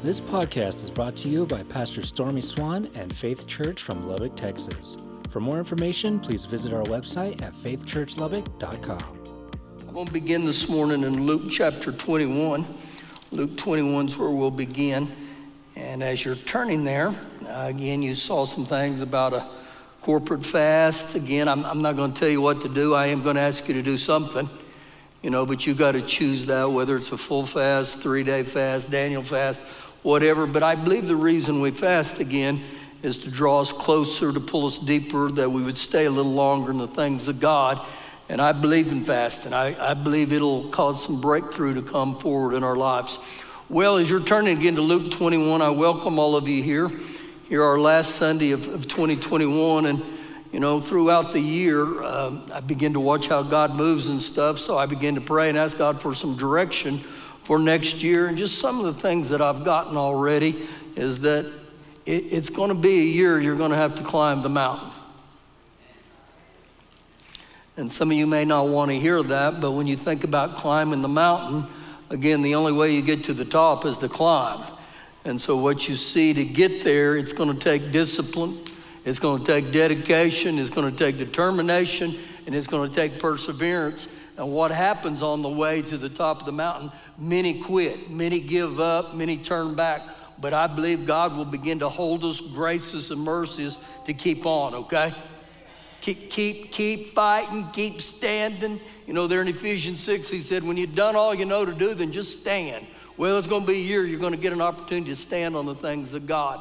This podcast is brought to you by Pastor Stormy Swan and Faith Church from Lubbock, Texas. For more information, please visit our website at faithchurchlubbock.com. I'm going to begin this morning in Luke chapter 21. Luke 21 is where we'll begin. And as you're turning there, uh, again, you saw some things about a corporate fast. Again, I'm, I'm not going to tell you what to do. I am going to ask you to do something, you know, but you got to choose that, whether it's a full fast, three day fast, Daniel fast, whatever. But I believe the reason we fast again is to draw us closer, to pull us deeper, that we would stay a little longer in the things of God. And I believe in fasting. I, I believe it'll cause some breakthrough to come forward in our lives. Well, as you're turning again to Luke 21, I welcome all of you here. Here, our last Sunday of, of 2021. And, you know, throughout the year, um, I begin to watch how God moves and stuff. So I begin to pray and ask God for some direction for next year. And just some of the things that I've gotten already is that it, it's going to be a year you're going to have to climb the mountain. And some of you may not want to hear that, but when you think about climbing the mountain, again, the only way you get to the top is to climb. And so, what you see to get there, it's going to take discipline, it's going to take dedication, it's going to take determination, and it's going to take perseverance. And what happens on the way to the top of the mountain? Many quit, many give up, many turn back. But I believe God will begin to hold us graces and mercies to keep on, okay? Keep, keep, keep fighting, keep standing. You know, there in Ephesians 6, he said, when you've done all you know to do, then just stand. Well, it's going to be a year you're going to get an opportunity to stand on the things of God.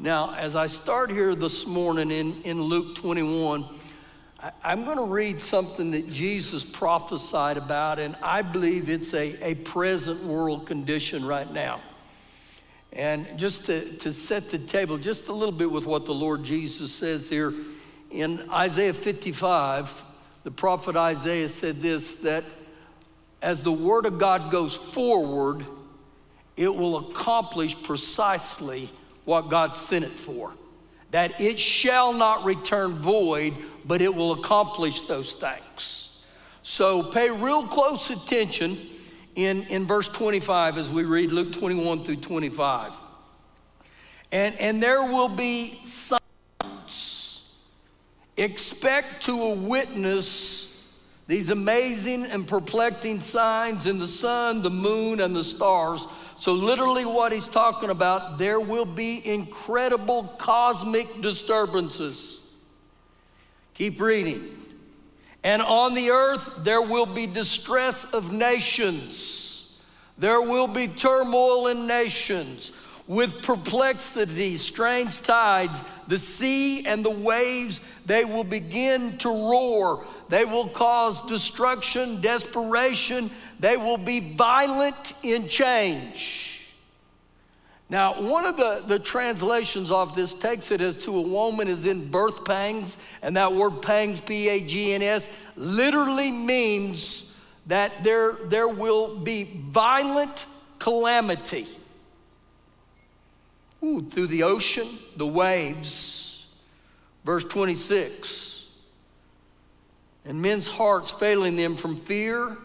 Now, as I start here this morning in, in Luke 21, I, am going to read something that Jesus prophesied about, and I believe it's a, a present world condition right now. And just to, to set the table just a little bit with what the Lord Jesus says here in Isaiah 55, the prophet Isaiah said this that as the word of God goes forward, it will accomplish precisely what God sent it for. That it shall not return void, but it will accomplish those things. So pay real close attention in, in verse 25 as we read Luke 21 through 25. And, and there will be signs. Expect to a witness these amazing and perplexing signs in the sun, the moon, and the stars. So, literally, what he's talking about, there will be incredible cosmic disturbances. Keep reading. And on the earth there will be distress of nations. There will be turmoil in nations with perplexity, strange tides. The sea and the waves, they will begin to roar. They will cause destruction, desperation. They will be violent in change. Now, one of the, the translations of this takes it as to a woman is in birth pangs, and that word pangs, P A G N S, literally means that there, there will be violent calamity. Ooh, through the ocean, the waves. Verse 26. And men's hearts failing them from fear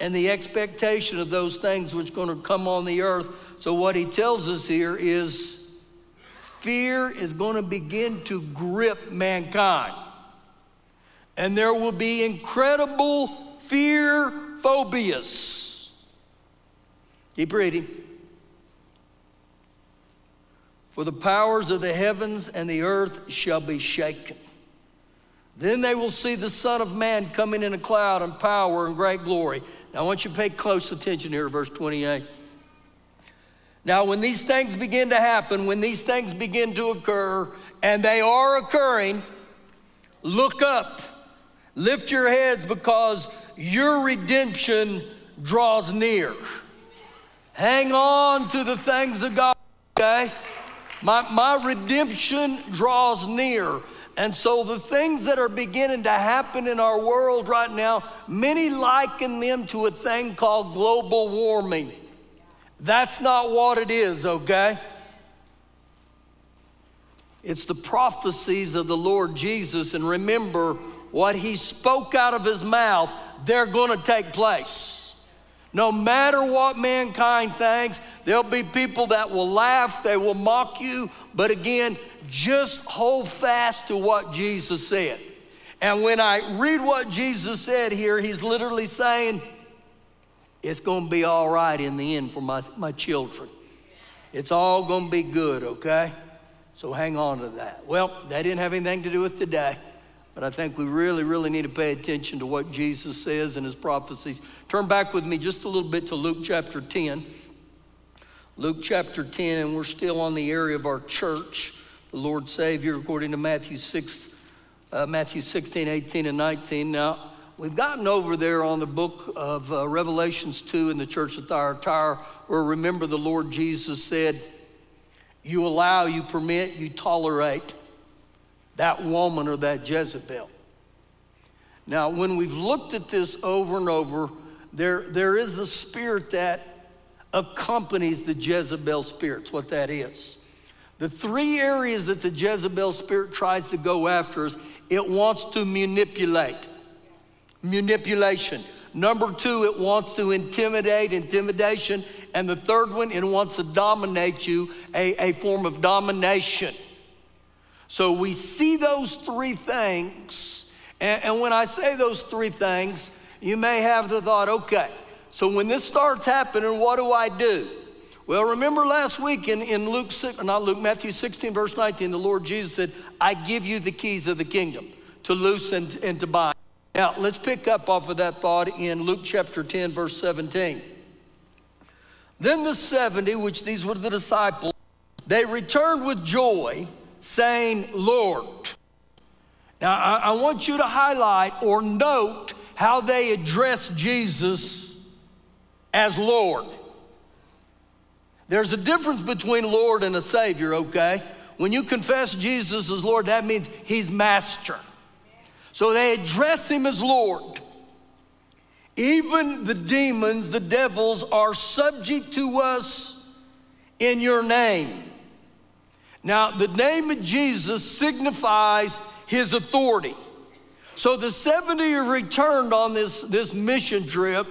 and the expectation of those things which are going to come on the earth so, what he tells us here is fear is going to begin to grip mankind. And there will be incredible fear phobias. Keep reading. For the powers of the heavens and the earth shall be shaken. Then they will see the Son of Man coming in a cloud and power and great glory. Now, I want you to pay close attention here, verse 28. Now, when these things begin to happen, when these things begin to occur, and they are occurring, look up, lift your heads because your redemption draws near. Hang on to the things of God, okay? My, my redemption draws near. And so the things that are beginning to happen in our world right now, many liken them to a thing called global warming. That's not what it is, okay? It's the prophecies of the Lord Jesus, and remember what he spoke out of his mouth, they're gonna take place. No matter what mankind thinks, there'll be people that will laugh, they will mock you, but again, just hold fast to what Jesus said. And when I read what Jesus said here, he's literally saying, it's going to be all right in the end for my, my children. It's all going to be good, okay? So hang on to that. Well, that didn't have anything to do with today, but I think we really, really need to pay attention to what Jesus says in his prophecies. Turn back with me just a little bit to Luke chapter 10. Luke chapter 10, and we're still on the area of our church, the Lord Savior, according to Matthew 6, uh, Matthew 16, 18, and 19. Now, We've gotten over there on the book of uh, Revelations 2 in the church of Thyatira, where remember the Lord Jesus said, You allow, you permit, you tolerate that woman or that Jezebel. Now, when we've looked at this over and over, there, there is the spirit that accompanies the Jezebel spirits, what that is. The three areas that the Jezebel spirit tries to go after is it wants to manipulate manipulation. Number two, it wants to intimidate, intimidation. And the third one, it wants to dominate you, a, a form of domination. So we see those three things. And, and when I say those three things, you may have the thought, okay, so when this starts happening, what do I do? Well, remember last week in, in Luke, not Luke, Matthew 16, verse 19, the Lord Jesus said, I give you the keys of the kingdom to loose and, and to bind. Now, let's pick up off of that thought in Luke chapter 10, verse 17. Then the 70, which these were the disciples, they returned with joy, saying, Lord. Now, I, I want you to highlight or note how they address Jesus as Lord. There's a difference between Lord and a Savior, okay? When you confess Jesus as Lord, that means He's Master. So they address him as Lord. Even the demons, the devils, are subject to us in your name. Now, the name of Jesus signifies his authority. So the 70 have returned on this, this mission trip,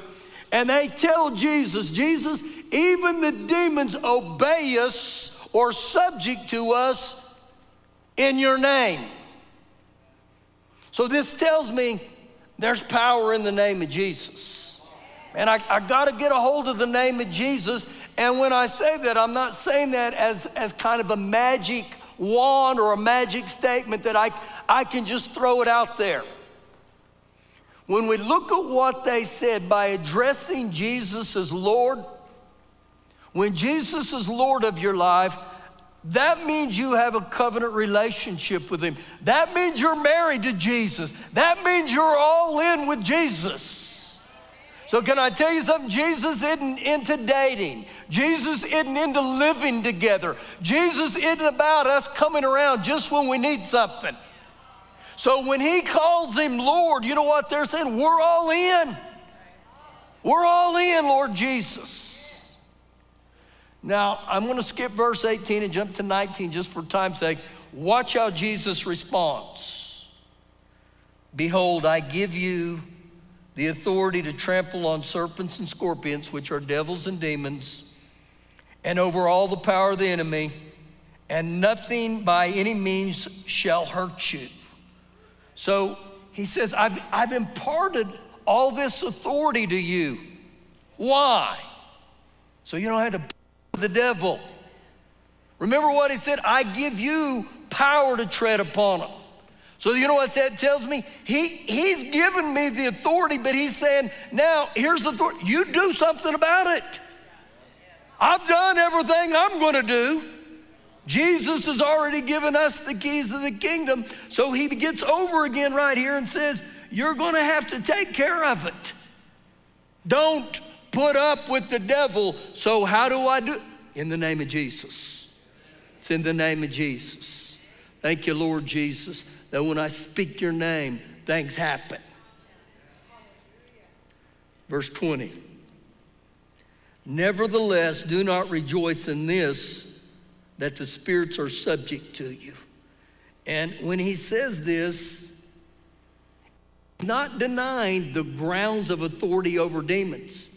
and they tell Jesus, Jesus, even the demons obey us or subject to us in your name. So this tells me there's power in the name of Jesus. And I, I got to get a hold of the name of Jesus. And when I say that, I'm not saying that as, as kind of a magic wand or a magic statement that I, I can just throw it out there. When we look at what they said by addressing Jesus as Lord, when Jesus is Lord of your life, that means you have a covenant relationship with Him. That means you're married to Jesus. That means you're all in with Jesus. So, can I tell you something? Jesus isn't into dating. Jesus isn't into living together. Jesus isn't about us coming around just when we need something. So, when He calls Him Lord, you know what they're saying? We're all in. We're all in, Lord Jesus. Now, I'm going to skip verse 18 and jump to 19 just for time's sake. Watch how Jesus responds. Behold, I give you the authority to trample on serpents and scorpions, which are devils and demons, and over all the power of the enemy, and nothing by any means shall hurt you. So he says, I've, I've imparted all this authority to you. Why? So you don't have to the devil. Remember what he said? I give you power to tread upon them. So you know what that tells me? He, he's given me the authority, but he's saying, now here's the authority. You do something about it. I've done everything I'm going to do. Jesus has already given us the keys of the kingdom. So he gets over again right here and says, You're going to have to take care of it. Don't put up with the devil. So, how do I do? In the name of Jesus. It's in the name of Jesus. Thank you, Lord Jesus, that when I speak your name, things happen. Verse 20. Nevertheless, do not rejoice in this, that the spirits are subject to you. And when he says this, not denying the grounds of authority over demons.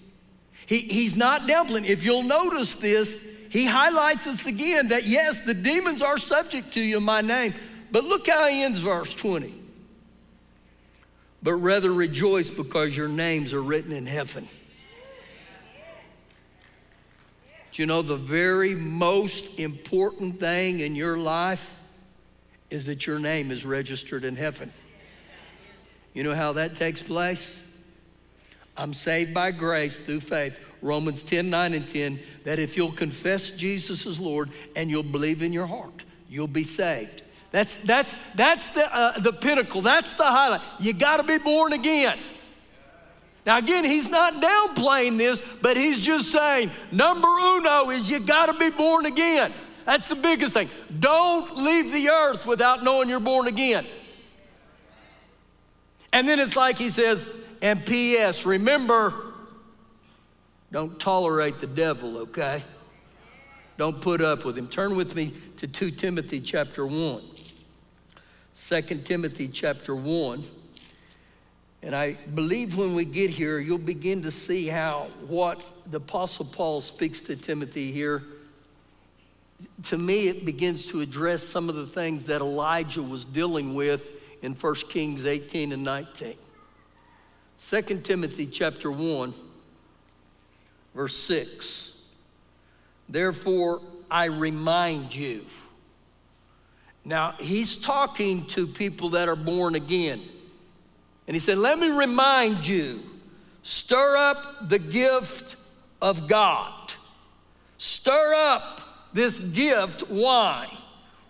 He, he's not downplaying. If you'll notice this, he highlights us again that yes, the demons are subject to you in my name. But look how he ends verse 20. But rather rejoice because your names are written in heaven. Do you know the very most important thing in your life is that your name is registered in heaven? You know how that takes place? I'm saved by grace through faith. Romans 10 9 and 10, that if you'll confess Jesus as Lord and you'll believe in your heart, you'll be saved. That's, that's, that's the, uh, the pinnacle, that's the highlight. You got to be born again. Now, again, he's not downplaying this, but he's just saying number uno is you got to be born again. That's the biggest thing. Don't leave the earth without knowing you're born again. And then it's like he says, and P.S., remember, don't tolerate the devil, okay? Don't put up with him. Turn with me to 2 Timothy chapter 1. 2 Timothy chapter 1. And I believe when we get here, you'll begin to see how what the Apostle Paul speaks to Timothy here. To me, it begins to address some of the things that Elijah was dealing with in 1 Kings 18 and 19. 2 Timothy chapter 1, verse 6. Therefore, I remind you. Now, he's talking to people that are born again. And he said, Let me remind you, stir up the gift of God. Stir up this gift. Why?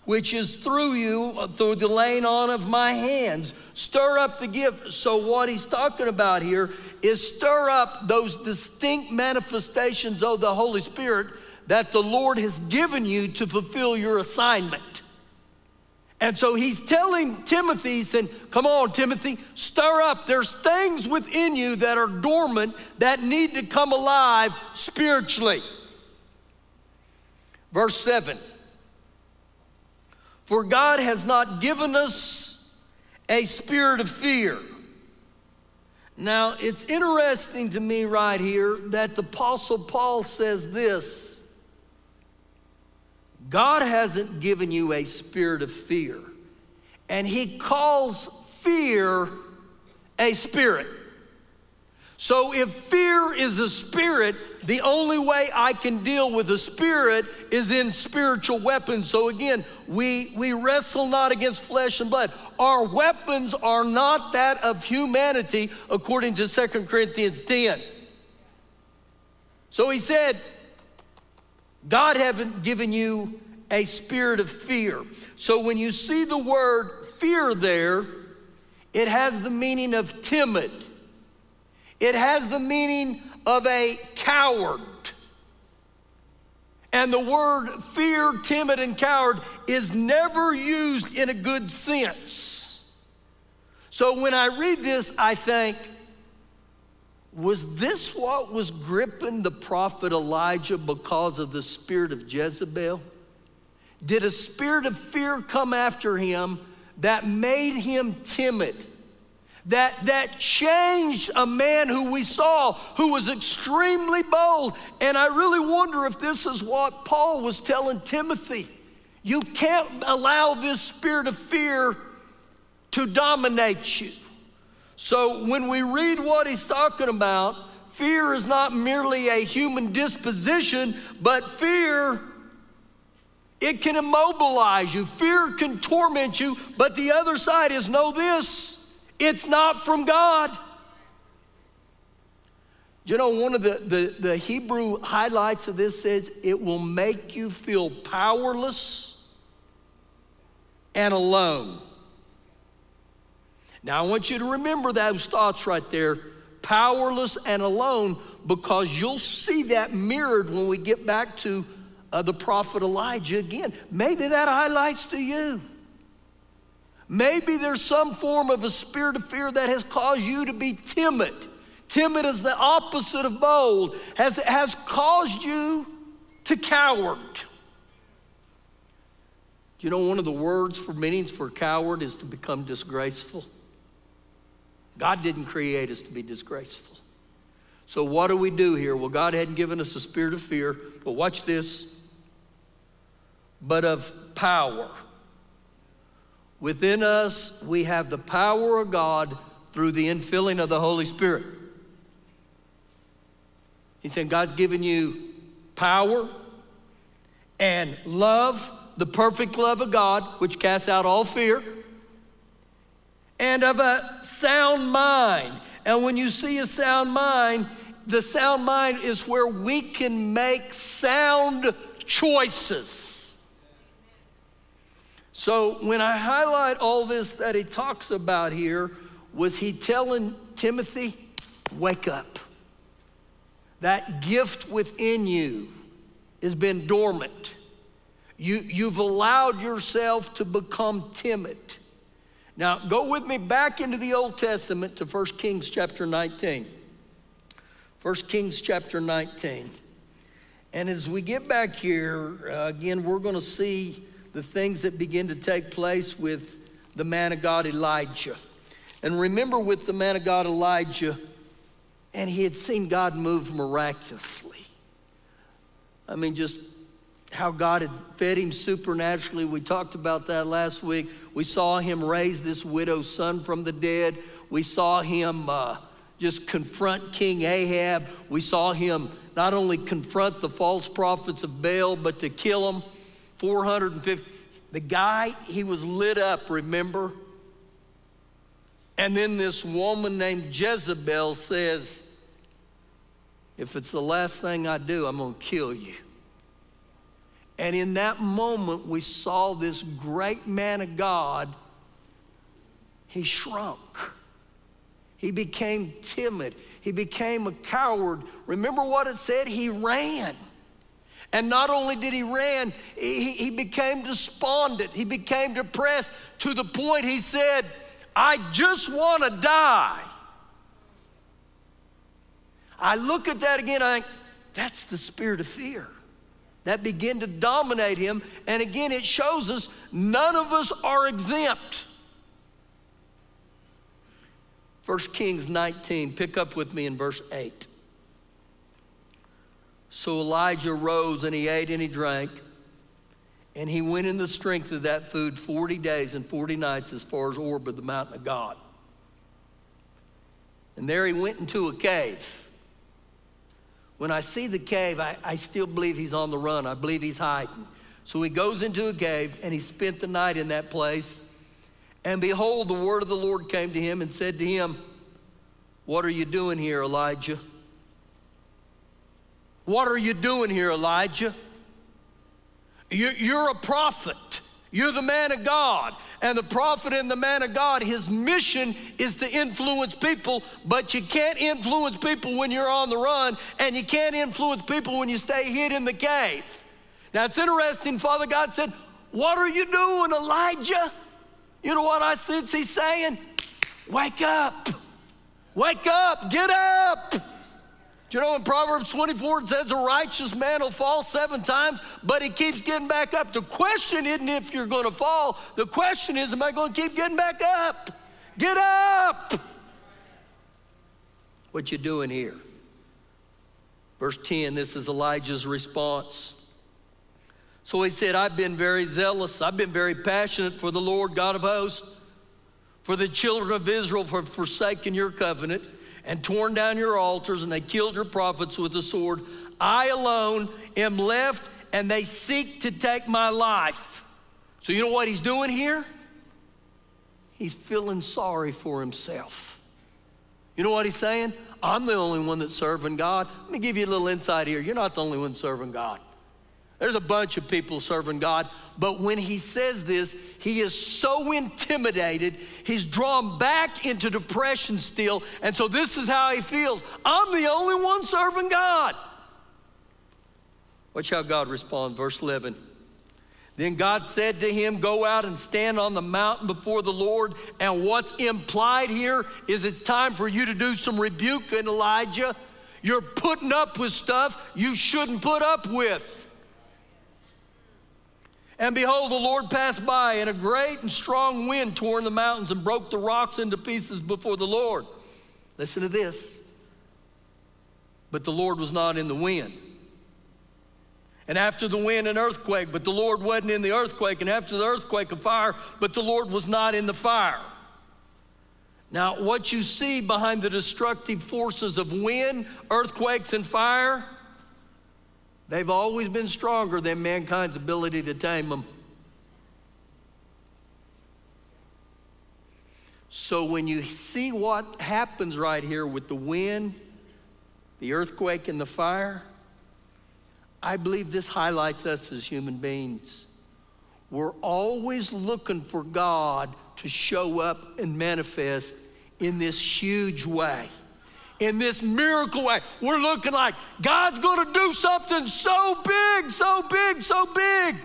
Which is through you, through the laying on of my hands. Stir up the gift. So, what he's talking about here is stir up those distinct manifestations of the Holy Spirit that the Lord has given you to fulfill your assignment. And so he's telling Timothy, he's saying, Come on, Timothy, stir up. There's things within you that are dormant that need to come alive spiritually. Verse 7 for God has not given us a spirit of fear. Now, it's interesting to me right here that the Apostle Paul says this God hasn't given you a spirit of fear, and he calls fear a spirit. So, if fear is a spirit, the only way I can deal with a spirit is in spiritual weapons. So, again, we, we wrestle not against flesh and blood. Our weapons are not that of humanity, according to 2 Corinthians 10. So, he said, God haven't given you a spirit of fear. So, when you see the word fear there, it has the meaning of timid it has the meaning of a coward. And the word fear, timid, and coward is never used in a good sense. So when I read this, I think, was this what was gripping the prophet Elijah because of the spirit of Jezebel? Did a spirit of fear come after him that made him timid? That, that changed a man who we saw who was extremely bold. And I really wonder if this is what Paul was telling Timothy. You can't allow this spirit of fear to dominate you. So when we read what he's talking about, fear is not merely a human disposition, but fear it can immobilize you. Fear can torment you, but the other side is know this it's not from God. You know, one of the, the, the Hebrew highlights of this says it will make you feel powerless and alone. Now, I want you to remember those thoughts right there powerless and alone, because you'll see that mirrored when we get back to uh, the prophet Elijah again. Maybe that highlights to you. Maybe there's some form of a spirit of fear that has caused you to be timid. Timid is the opposite of bold, has, has caused you to coward. You know, one of the words for meanings for coward is to become disgraceful. God didn't create us to be disgraceful. So, what do we do here? Well, God hadn't given us a spirit of fear, but watch this, but of power. Within us, we have the power of God through the infilling of the Holy Spirit. He said, God's given you power and love, the perfect love of God, which casts out all fear, and of a sound mind. And when you see a sound mind, the sound mind is where we can make sound choices. So when I highlight all this that he talks about here, was he telling Timothy, wake up? That gift within you has been dormant. You, you've allowed yourself to become timid. Now, go with me back into the Old Testament to 1 Kings chapter 19. 1 Kings chapter 19. And as we get back here, uh, again, we're going to see the things that begin to take place with the man of God Elijah. And remember with the man of God Elijah, and he had seen God move miraculously. I mean, just how God had fed him supernaturally. We talked about that last week. We saw him raise this widow's son from the dead. We saw him uh, just confront King Ahab. We saw him not only confront the false prophets of Baal, but to kill them. 450. The guy, he was lit up, remember? And then this woman named Jezebel says, If it's the last thing I do, I'm going to kill you. And in that moment, we saw this great man of God, he shrunk. He became timid. He became a coward. Remember what it said? He ran. And not only did he ran, he, he became despondent. He became depressed to the point he said, I just want to die. I look at that again, I think, that's the spirit of fear. That began to dominate him. And again, it shows us none of us are exempt. 1 Kings 19, pick up with me in verse 8. So Elijah rose and he ate and he drank. And he went in the strength of that food 40 days and 40 nights as far as Horeb, the mountain of God. And there he went into a cave. When I see the cave, I, I still believe he's on the run. I believe he's hiding. So he goes into a cave and he spent the night in that place. And behold, the word of the Lord came to him and said to him, What are you doing here, Elijah? What are you doing here, Elijah? You're a prophet. You're the man of God. And the prophet and the man of God, his mission is to influence people, but you can't influence people when you're on the run, and you can't influence people when you stay hid in the cave. Now it's interesting, Father God said, What are you doing, Elijah? You know what I sense he's saying? Wake up. Wake up. Get up. Do you know in Proverbs 24 it says a righteous man will fall seven times, but he keeps getting back up? The question isn't if you're going to fall. The question is, am I going to keep getting back up? Get up! What you doing here? Verse 10, this is Elijah's response. So he said, I've been very zealous. I've been very passionate for the Lord God of hosts, for the children of Israel, for forsaking your covenant and torn down your altars, and they killed your prophets with the sword. I alone am left, and they seek to take my life. So, you know what he's doing here? He's feeling sorry for himself. You know what he's saying? I'm the only one that's serving God. Let me give you a little insight here. You're not the only one serving God. There's a bunch of people serving God, but when he says this, he is so intimidated, he's drawn back into depression still, and so this is how he feels I'm the only one serving God. Watch how God responds, verse 11. Then God said to him, Go out and stand on the mountain before the Lord. And what's implied here is it's time for you to do some rebuke in Elijah. You're putting up with stuff you shouldn't put up with. And behold, the Lord passed by, and a great and strong wind tore in the mountains and broke the rocks into pieces before the Lord. Listen to this. but the Lord was not in the wind. And after the wind, an earthquake, but the Lord wasn't in the earthquake. And after the earthquake, a fire, but the Lord was not in the fire. Now, what you see behind the destructive forces of wind, earthquakes, and fire, they've always been stronger than mankind's ability to tame them. So, when you see what happens right here with the wind, the earthquake, and the fire, I believe this highlights us as human beings. We're always looking for God to show up and manifest in this huge way, in this miracle way. We're looking like God's going to do something so big, so big, so big.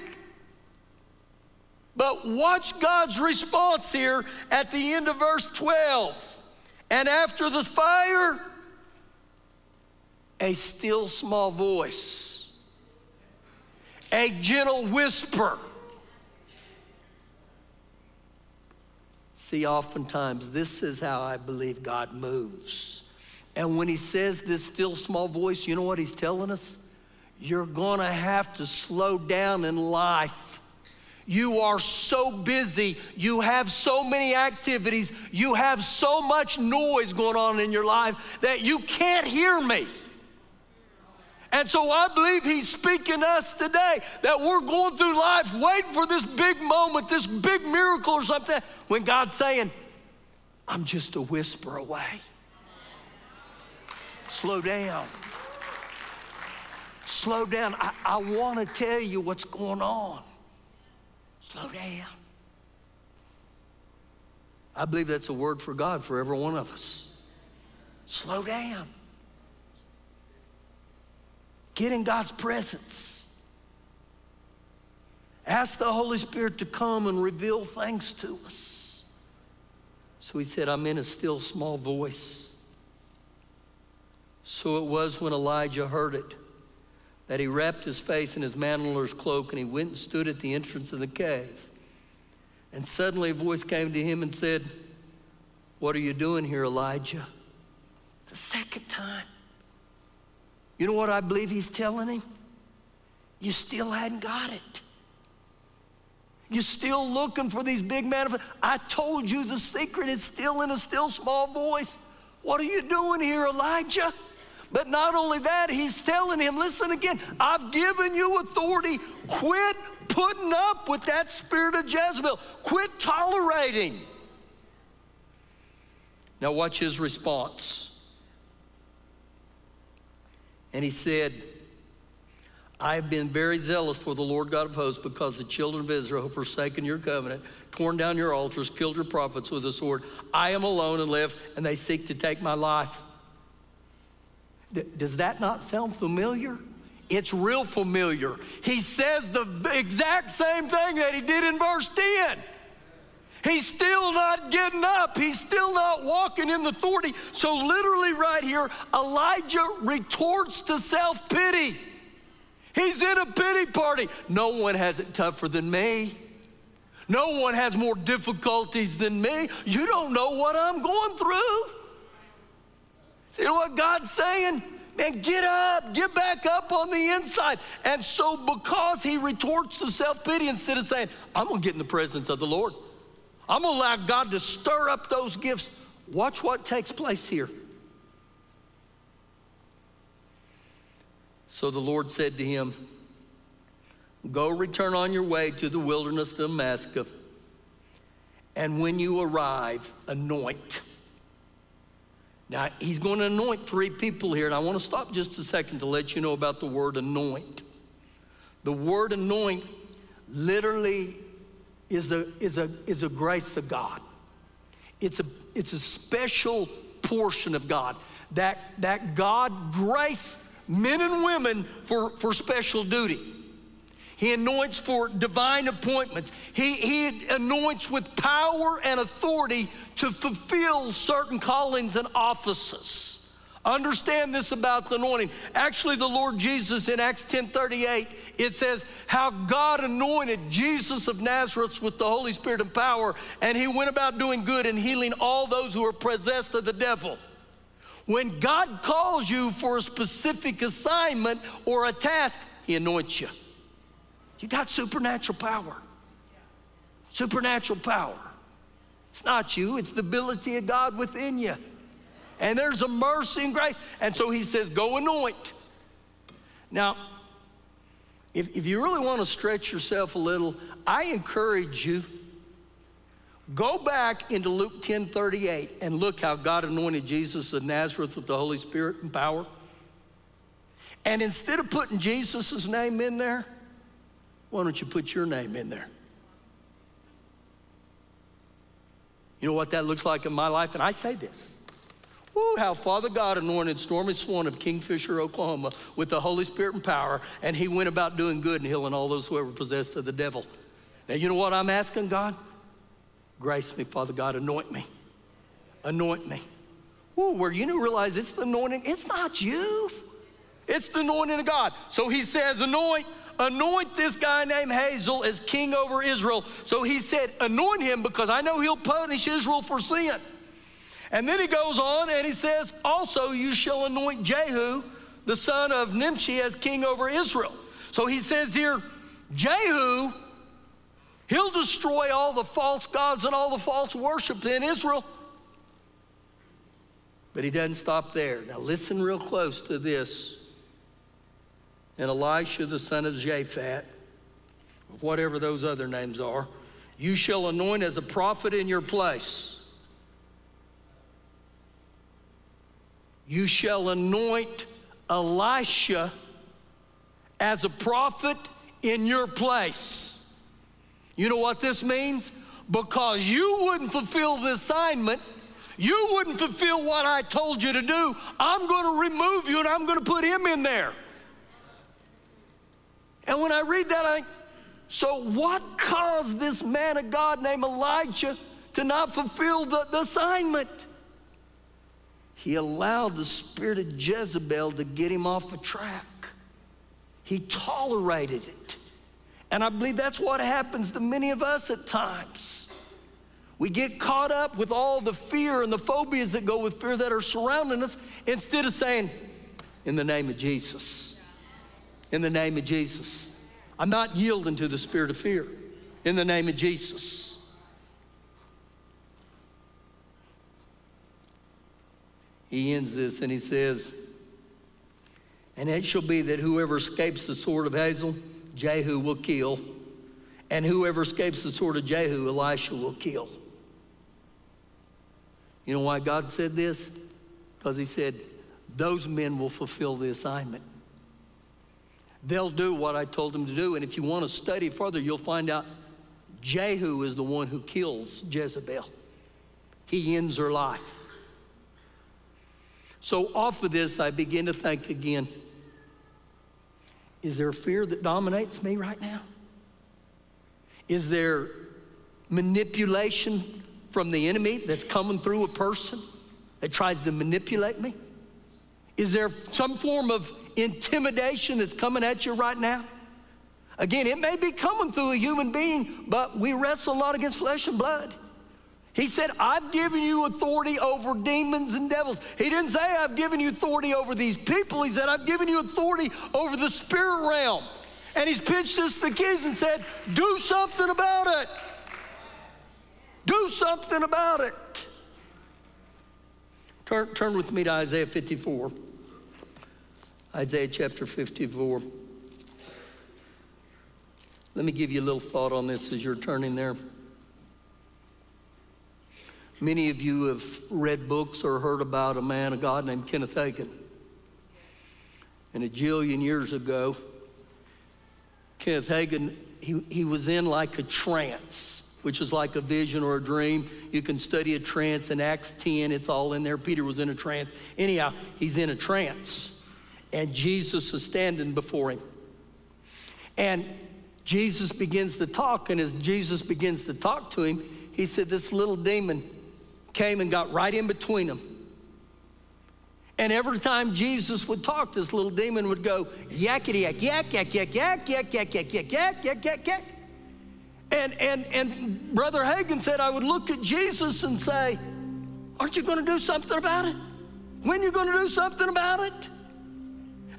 But watch God's response here at the end of verse 12. And after the fire, a still small voice, a gentle whisper. See, oftentimes, this is how I believe God moves. And when He says this still small voice, you know what He's telling us? You're gonna have to slow down in life. You are so busy, you have so many activities, you have so much noise going on in your life that you can't hear me. And so I believe he's speaking to us today that we're going through life waiting for this big moment, this big miracle or something, when God's saying, I'm just a whisper away. Slow down. Slow down. I, I want to tell you what's going on. Slow down. I believe that's a word for God for every one of us. Slow down. Get in God's presence. Ask the Holy Spirit to come and reveal things to us. So he said, I'm in a still small voice. So it was when Elijah heard it that he wrapped his face in his mantle or his cloak and he went and stood at the entrance of the cave. And suddenly a voice came to him and said, What are you doing here, Elijah? The second time. You know what I believe he's telling him? You still hadn't got it. You're still looking for these big manifestations. I told you the secret is still in a still small voice. What are you doing here, Elijah? But not only that, he's telling him, listen again, I've given you authority. Quit putting up with that spirit of Jezebel. Quit tolerating. Now, watch his response. And he said, I have been very zealous for the Lord God of hosts because the children of Israel have forsaken your covenant, torn down your altars, killed your prophets with a sword. I am alone and live, and they seek to take my life. D- does that not sound familiar? It's real familiar. He says the exact same thing that he did in verse 10. He's still not getting up. He's still not walking in the authority. So, literally, right here, Elijah retorts to self pity. He's in a pity party. No one has it tougher than me. No one has more difficulties than me. You don't know what I'm going through. See you know what God's saying? Man, get up, get back up on the inside. And so, because he retorts to self pity instead of saying, I'm to get in the presence of the Lord, I'm to allow God to stir up those gifts. Watch what takes place here. So the Lord said to him, Go return on your way to the wilderness of Damascus, and when you arrive, anoint. Now, he's going to anoint three people here, and I want to stop just a second to let you know about the word anoint. The word anoint literally is a, is a, is a grace of God. It's a, it's a special portion of God that, that God graced men and women for, for special duty. He anoints for divine appointments. He, he anoints with power and authority to fulfill certain callings and offices. Understand this about the anointing. Actually, the Lord Jesus in Acts 10 38, it says, How God anointed Jesus of Nazareth with the Holy Spirit and power, and he went about doing good and healing all those who were possessed of the devil. When God calls you for a specific assignment or a task, He anoints you. You got supernatural power. Supernatural power. It's not you, it's the ability of God within you. And there's a mercy and grace. And so He says, Go anoint. Now, if, if you really want to stretch yourself a little, I encourage you Go back into Luke 10 38 and look how God anointed Jesus of Nazareth with the Holy Spirit and power. And instead of putting Jesus' name in there, why don't you put your name in there? You know what that looks like in my life? And I say this. Ooh, how Father God anointed Stormy Swan of Kingfisher, Oklahoma, with the Holy Spirit and power, and he went about doing good and healing all those who were possessed of the devil. Now, you know what I'm asking God? Grace me, Father God, anoint me. Anoint me. Ooh, where you realize it's the anointing, it's not you. It's the anointing of God. So he says, anoint, anoint this guy named Hazael as king over Israel. So he said, anoint him because I know he'll punish Israel for sin. And then he goes on and he says, also you shall anoint Jehu, the son of Nimshi, as king over Israel. So he says here, Jehu He'll destroy all the false gods and all the false worship in Israel. But he doesn't stop there. Now, listen real close to this. And Elisha, the son of Japhet, whatever those other names are, you shall anoint as a prophet in your place. You shall anoint Elisha as a prophet in your place. You know what this means? Because you wouldn't fulfill the assignment, you wouldn't fulfill what I told you to do, I'm going to remove you and I'm going to put him in there. And when I read that, I think, so what caused this man of God named Elijah to not fulfill the, the assignment? He allowed the spirit of Jezebel to get him off the track. He tolerated it. And I believe that's what happens to many of us at times. We get caught up with all the fear and the phobias that go with fear that are surrounding us instead of saying, In the name of Jesus, in the name of Jesus. I'm not yielding to the spirit of fear. In the name of Jesus. He ends this and he says, And it shall be that whoever escapes the sword of Hazael, Jehu will kill, and whoever escapes the sword of Jehu, Elisha will kill. You know why God said this? Because He said, those men will fulfill the assignment. They'll do what I told them to do. And if you want to study further, you'll find out Jehu is the one who kills Jezebel. He ends her life. So, off of this, I begin to think again is there fear that dominates me right now? Is there manipulation from the enemy that's coming through a person that tries to manipulate me? Is there some form of intimidation that's coming at you right now? Again, it may be coming through a human being, but we wrestle not against flesh and blood. He said, I've given you authority over demons and devils. He didn't say, I've given you authority over these people. He said, I've given you authority over the spirit realm. And he's pitched us the keys and said, Do something about it. Do something about it. Turn, turn with me to Isaiah 54. Isaiah chapter 54. Let me give you a little thought on this as you're turning there. Many of you have read books or heard about a man, a God named Kenneth Hagin. And a jillion years ago, Kenneth Hagin, he, he was in like a trance, which is like a vision or a dream. You can study a trance in Acts 10, it's all in there. Peter was in a trance. Anyhow, he's in a trance. And Jesus is standing before him. And Jesus begins to talk, and as Jesus begins to talk to him, he said, This little demon came and got right in between them. And every time Jesus would talk, this little demon would go, yakety yak, yak, yak, yak, yak, yak, yak, yak, yak, yak, yak, yak, yak. And, and, and Brother Hagin said, I would look at Jesus and say, Aren't you going to do something about it? When you going to do something about it?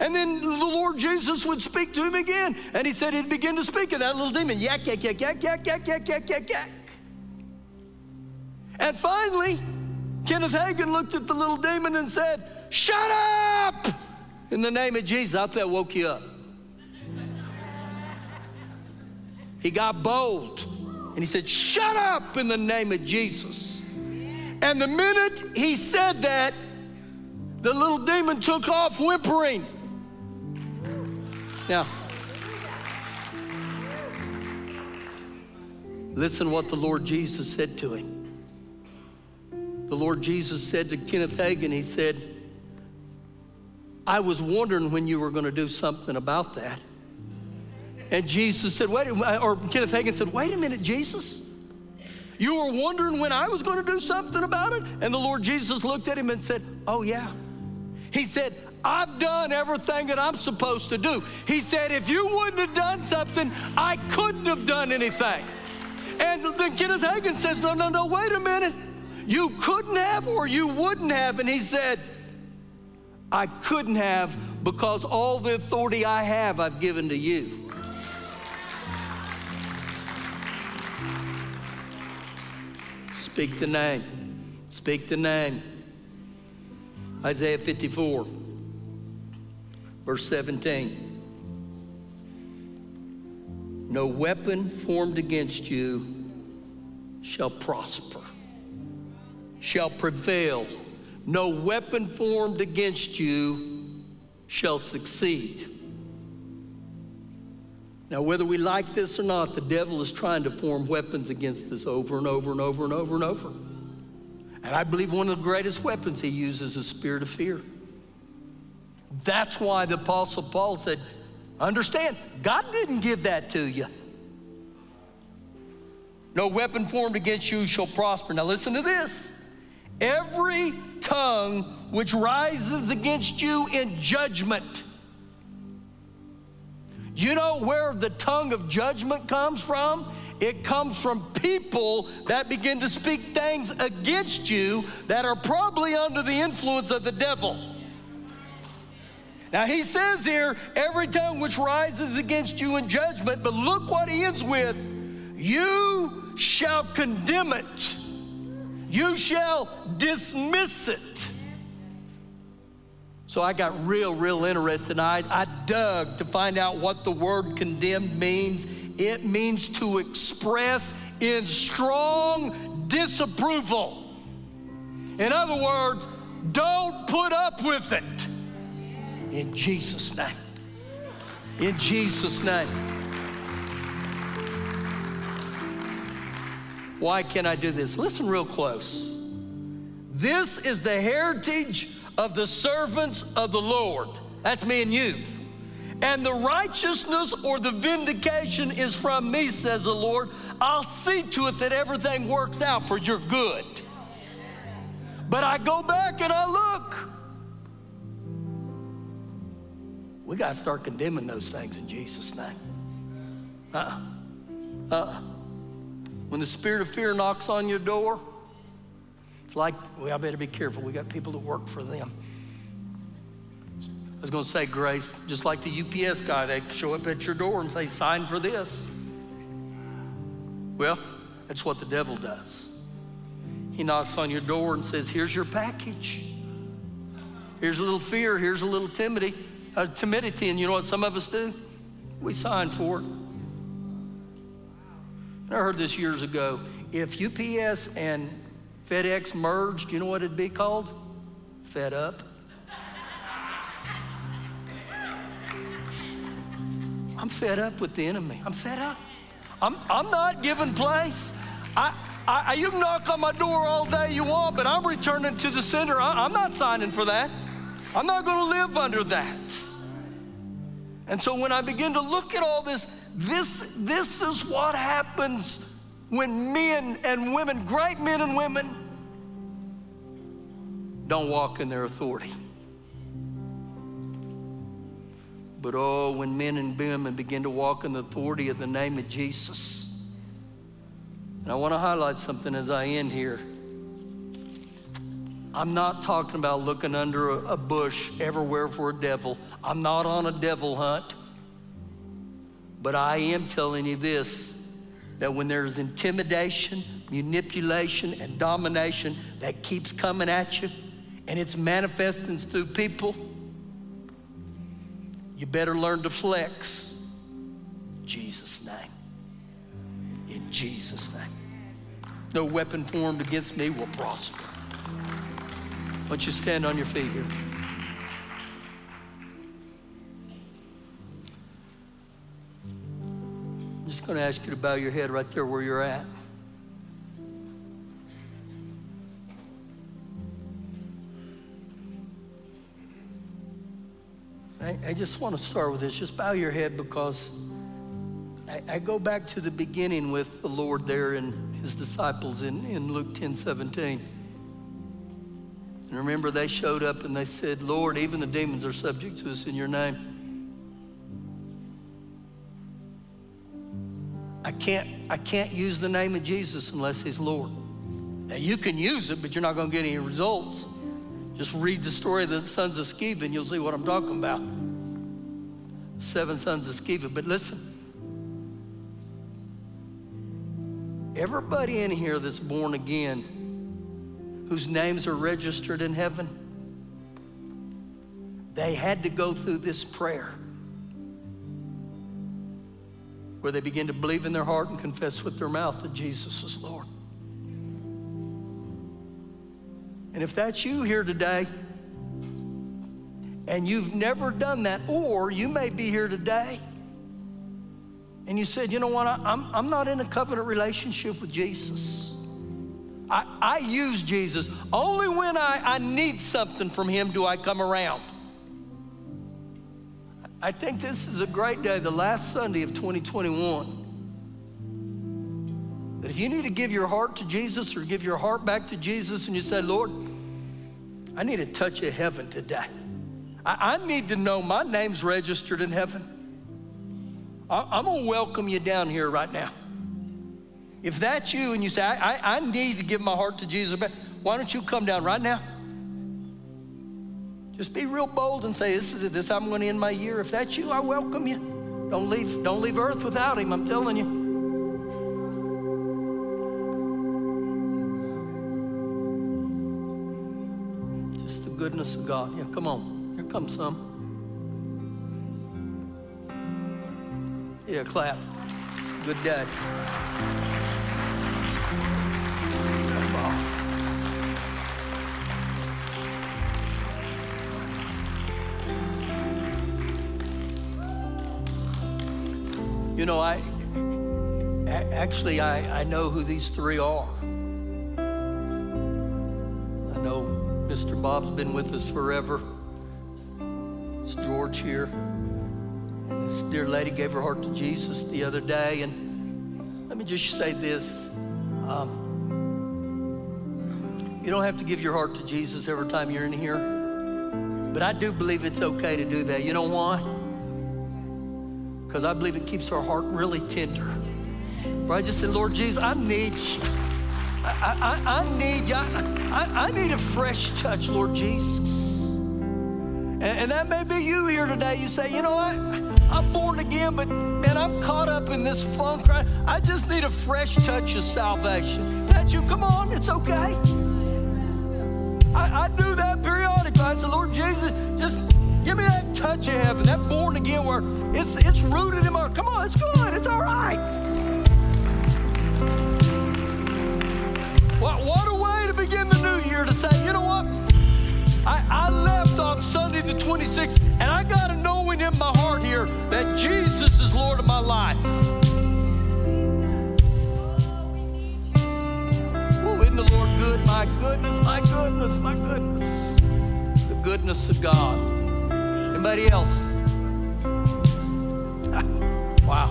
And then the Lord Jesus would speak to him again. And he said he'd begin to speak, and that little demon, yak, yak, yak, yak, yak, yak, yak, yak, yak, yak. And finally, Kenneth Hagin looked at the little demon and said, Shut up! In the name of Jesus, I that woke you up. He got bold and he said, Shut up in the name of Jesus. And the minute he said that, the little demon took off whimpering. Now, listen what the Lord Jesus said to him. The Lord Jesus said to Kenneth Hagin, He said, I was wondering when you were going to do something about that. And Jesus said, wait, uh, or Kenneth Hagin said, wait a minute, Jesus. You were wondering when I was going to do something about it? And the Lord Jesus looked at him and said, oh, yeah. He said, I've done everything that I'm supposed to do. He said, if you wouldn't have done something, I couldn't have done anything. And then Kenneth Hagin says, no, no, no, wait a minute. You couldn't have or you wouldn't have. And he said, I couldn't have because all the authority I have, I've given to you. Speak the name. Speak the name. Isaiah 54, verse 17. No weapon formed against you shall prosper shall prevail. No weapon formed against you shall succeed. Now, whether we like this or not, the devil is trying to form weapons against us over and over and over and over and over. And I believe one of the greatest weapons he uses is spirit of fear. That's why the Apostle Paul said, Understand, God didn't give that to you. No weapon formed against you shall prosper. Now, listen to this. Every tongue which rises against you in judgment. You know where the tongue of judgment comes from? It comes from people that begin to speak things against you that are probably under the influence of the devil. Now he says here, every tongue which rises against you in judgment, but look what he ends with you shall condemn it you shall dismiss it. So I got real, real interested. I, I dug to find out what the word condemned means. It means to express in strong disapproval. In other words, don't put up with it. In Jesus' name. In Jesus' name. Why can I do this? Listen real close. This is the heritage of the servants of the Lord. That's me and you. And the righteousness or the vindication is from me, says the Lord. I'll see to it that everything works out for your good. But I go back and I look. We got to start condemning those things in Jesus' name. Uh uh-uh. uh. When the spirit of fear knocks on your door, it's like, well, I better be careful. We got people that work for them. I was going to say, Grace, just like the UPS guy, they show up at your door and say, sign for this. Well, that's what the devil does. He knocks on your door and says, here's your package. Here's a little fear, here's a little timidity, uh, timidity, and you know what some of us do? We sign for it. I heard this years ago. If UPS and FedEx merged, you know what it'd be called? Fed up. I'm fed up with the enemy. I'm fed up. I'm, I'm not giving place. I, I, you can knock on my door all day you want, but I'm returning to the center. I, I'm not signing for that. I'm not going to live under that. And so when I begin to look at all this, this, this is what happens when men and women, great men and women, don't walk in their authority. But oh, when men and women begin to walk in the authority of the name of Jesus. And I want to highlight something as I end here. I'm not talking about looking under a, bush everywhere for a devil. I'm not on a devil hunt. But I am telling you this that when there's intimidation, manipulation, and domination that keeps coming at you, and it's manifesting through people, you better learn to flex. Jesus' name. In Jesus' name. No weapon formed against me will prosper. Why don't you stand on your feet here? I'm just going to ask you to bow your head right there where you're at. I, I just want to start with this. Just bow your head because I, I, go back to the beginning with the Lord there and his disciples in, in Luke 10 17. And remember, they showed up and they said, Lord, even the demons are subject to us in your name. I can't, I can't use the name of Jesus unless he's Lord. Now, you can use it, but you're not going to get any results. Just read the story of the sons of Sceva and you'll see what I'm talking about. seven sons of Sceva. But listen, everybody in here that's born again, whose names are registered in heaven, they had to go through this prayer where they begin to believe in their heart and confess with their mouth that Jesus is Lord. And if that's you here today, and you've never done that, or you may be here today and you said, you know what, I, am I'm not in a covenant relationship with Jesus. I, I use Jesus. Only when I, I need something from Him do I come around. I think this is a great day, the last Sunday of 2021. That if you need to give your heart to Jesus or give your heart back to Jesus and you say, Lord, I need a touch of heaven today. I, I need to know my name's registered in heaven. I, am going to welcome you down here right now. If that's you and you say, I, I, I need to give my heart to Jesus, why don't you come down right now? Just be real bold and say, This is it. This I'm going to end my year. If that's you, I welcome you. Don't leave, don't leave earth without him, I'm telling you. Just the goodness of God. Yeah, come on. Here comes some. Yeah, clap. Good day. You know, I actually I, I know who these three are. I know Mr. Bob's been with us forever. It's George here. And this dear lady gave her heart to Jesus the other day, and let me just say this. Um, you don't have to give your heart to Jesus every time you're in here, but I do believe it's okay to do that. You know why? Because I believe it keeps our heart really tender. Where I just said, Lord Jesus, I need you. I, I, I need you. I, I, need a fresh touch, Lord Jesus. And, and that may be you here today. You say, you know what? I'm born again, but man, I'm caught up in this funk. Right? I just need a fresh touch of salvation. That you, come on, it's okay. I, I do that periodically. I said, Lord Jesus, just give me that touch of heaven, that born again where it's it's rooted in my. Come on, it's good. It's all right. What, what a way to begin the new year to say, you know what? I, I left on Sunday the 26th, and I got a knowing in my heart here that Jesus is Lord of my life. Oh, isn't the Lord good? My goodness, my goodness, my goodness. The goodness of God. Anybody else? wow.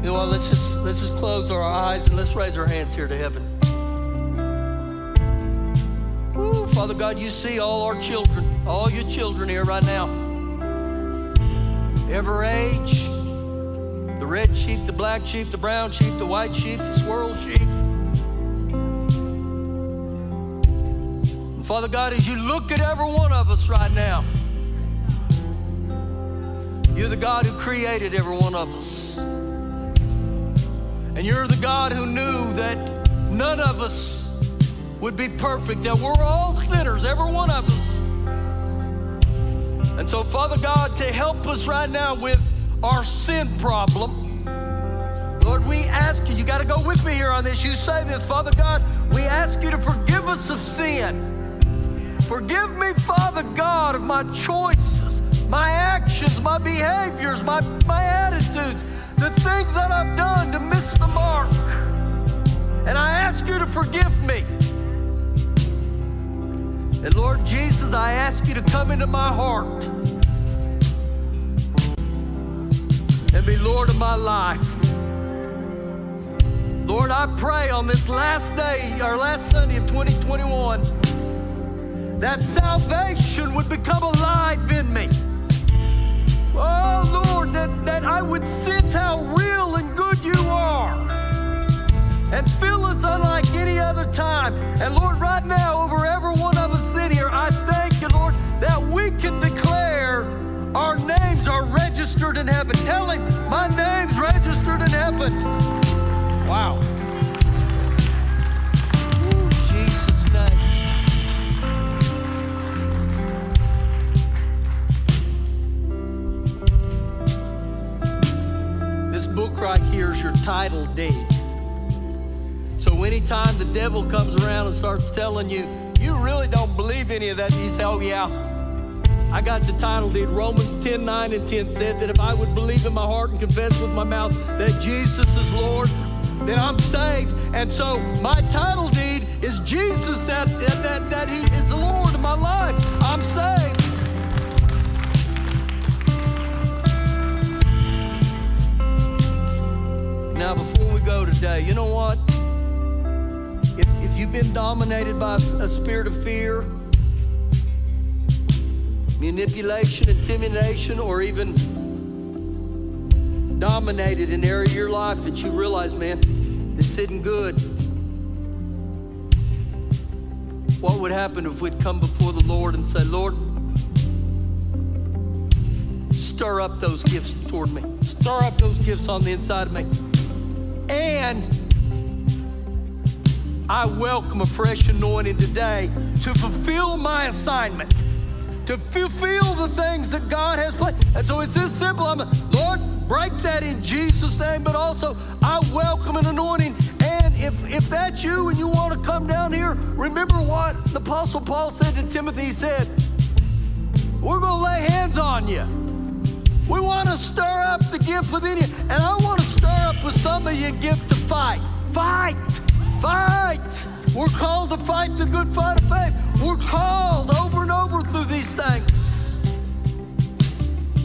What? Let's just let's just close our eyes and let's raise our hands here to heaven. Ooh, Father God, you see all our children, all your children here right now. Every age, the red sheep, the black sheep, the brown sheep, the white sheep, the swirl sheep. Father God, as you look at every one of us right now, you're the God who created every one of us. And you're the God who knew that none of us would be perfect, that we're all sinners, every one of us. And so, Father God, to help us right now with our sin problem, Lord, we ask you, you got to go with me here on this. You say this, Father God, we ask you to forgive us of sin. Forgive me, Father God, of my choices, my actions, my behaviors, my, my attitudes, the things that I've done to miss the mark. And I ask you to forgive me. And Lord Jesus, I ask you to come into my heart and be Lord of my life. Lord, I pray on this last day, our last Sunday of 2021, that salvation would become alive in me. Oh, Lord, that, that I would sense how real and good you are and fill us unlike any other time. And Lord, right now, over every one of us sitting here, I thank you, Lord, that we can declare our names are registered in heaven. Tell him, my name's registered in heaven. Right here is your title deed. So anytime the devil comes around and starts telling you, you really don't believe any of that, you say, oh yeah, I got the title deed. Romans 10 9 and 10 said that if I would believe in my heart and confess with my mouth that Jesus is Lord, then I'm saved. And so my title deed is Jesus that, that, that He is the Lord of my life. I'm saved. Now, before we go today, you know what? If, if you've been dominated by a spirit of fear, manipulation, intimidation, or even dominated an area of your life that you realize, man, this isn't good. What would happen if we'd come before the Lord and say, Lord, stir up those gifts toward me, stir up those gifts on the inside of me. And I welcome a fresh anointing today to fulfill my assignment, to fulfill the things that God has planned. And so it's this simple. I'm, Lord, break that in Jesus' name, but also I welcome an anointing. And if, if that's you and you want to come down here, remember what the Apostle Paul said to Timothy. He said, We're going to lay hands on you. We want to stir up the gift within you. And I want with some of you give to fight. Fight! Fight! We're called to fight the good fight of faith. We're called over and over through these things.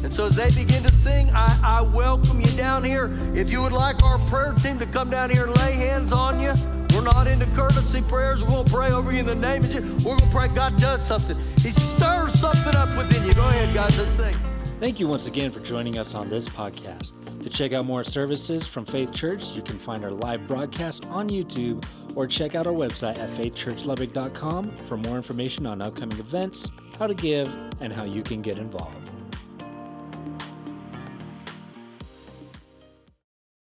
And so as they begin to sing, I, I welcome you down here. If you would like our prayer team to come down here and lay hands on you, we're not into courtesy prayers. We're going to pray over you in the name of Jesus. We're going to pray God does something. He stirs something up within you. Go ahead, guys. Let's sing. Thank you once again for joining us on this podcast. To check out more services from Faith Church, you can find our live broadcast on YouTube or check out our website at faithchurchlubbock.com for more information on upcoming events, how to give, and how you can get involved.